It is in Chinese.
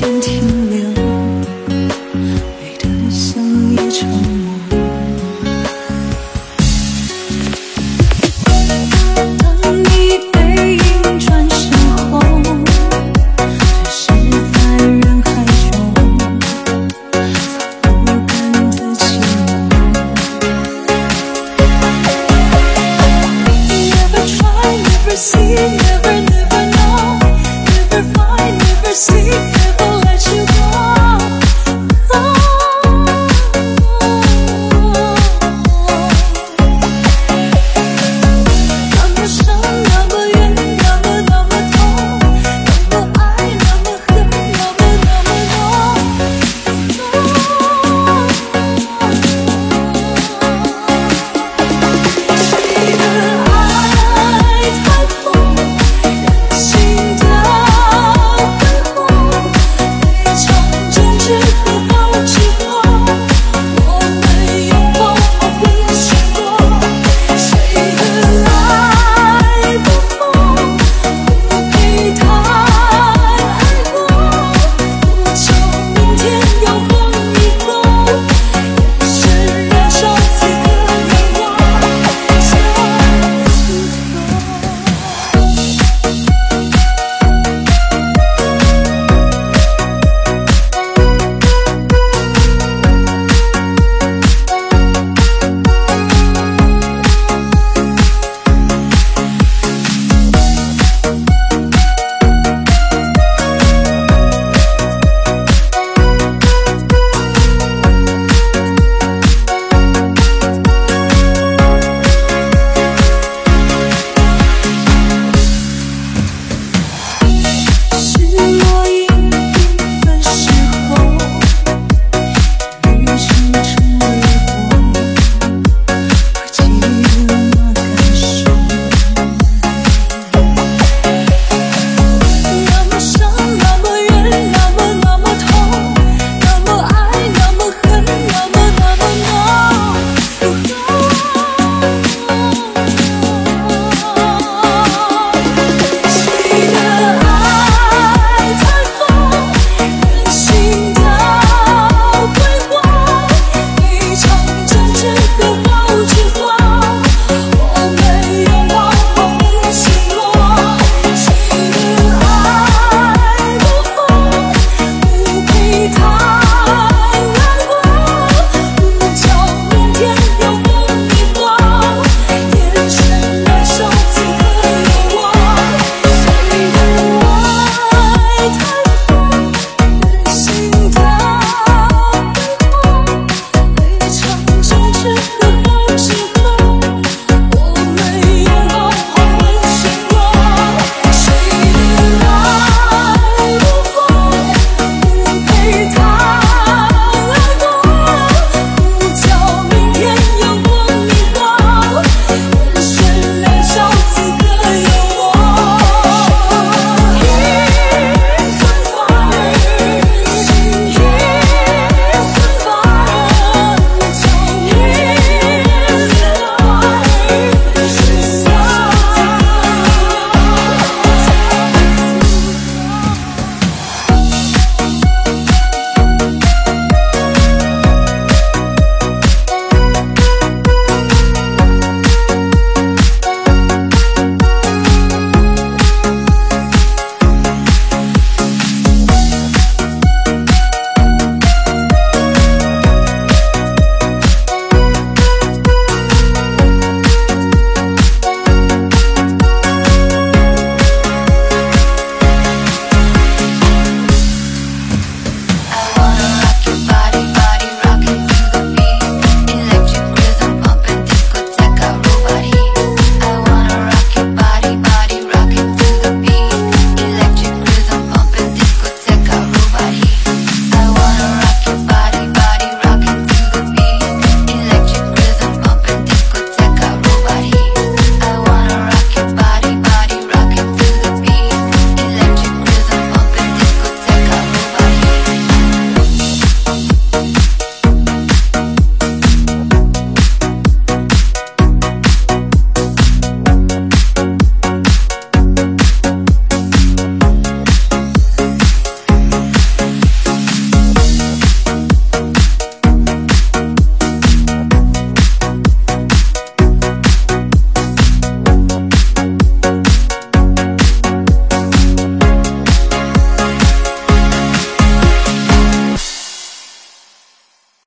间停留，美得像一场梦。当你背影转身后，消失在人海中，才不甘的寂寞。Never try, never see.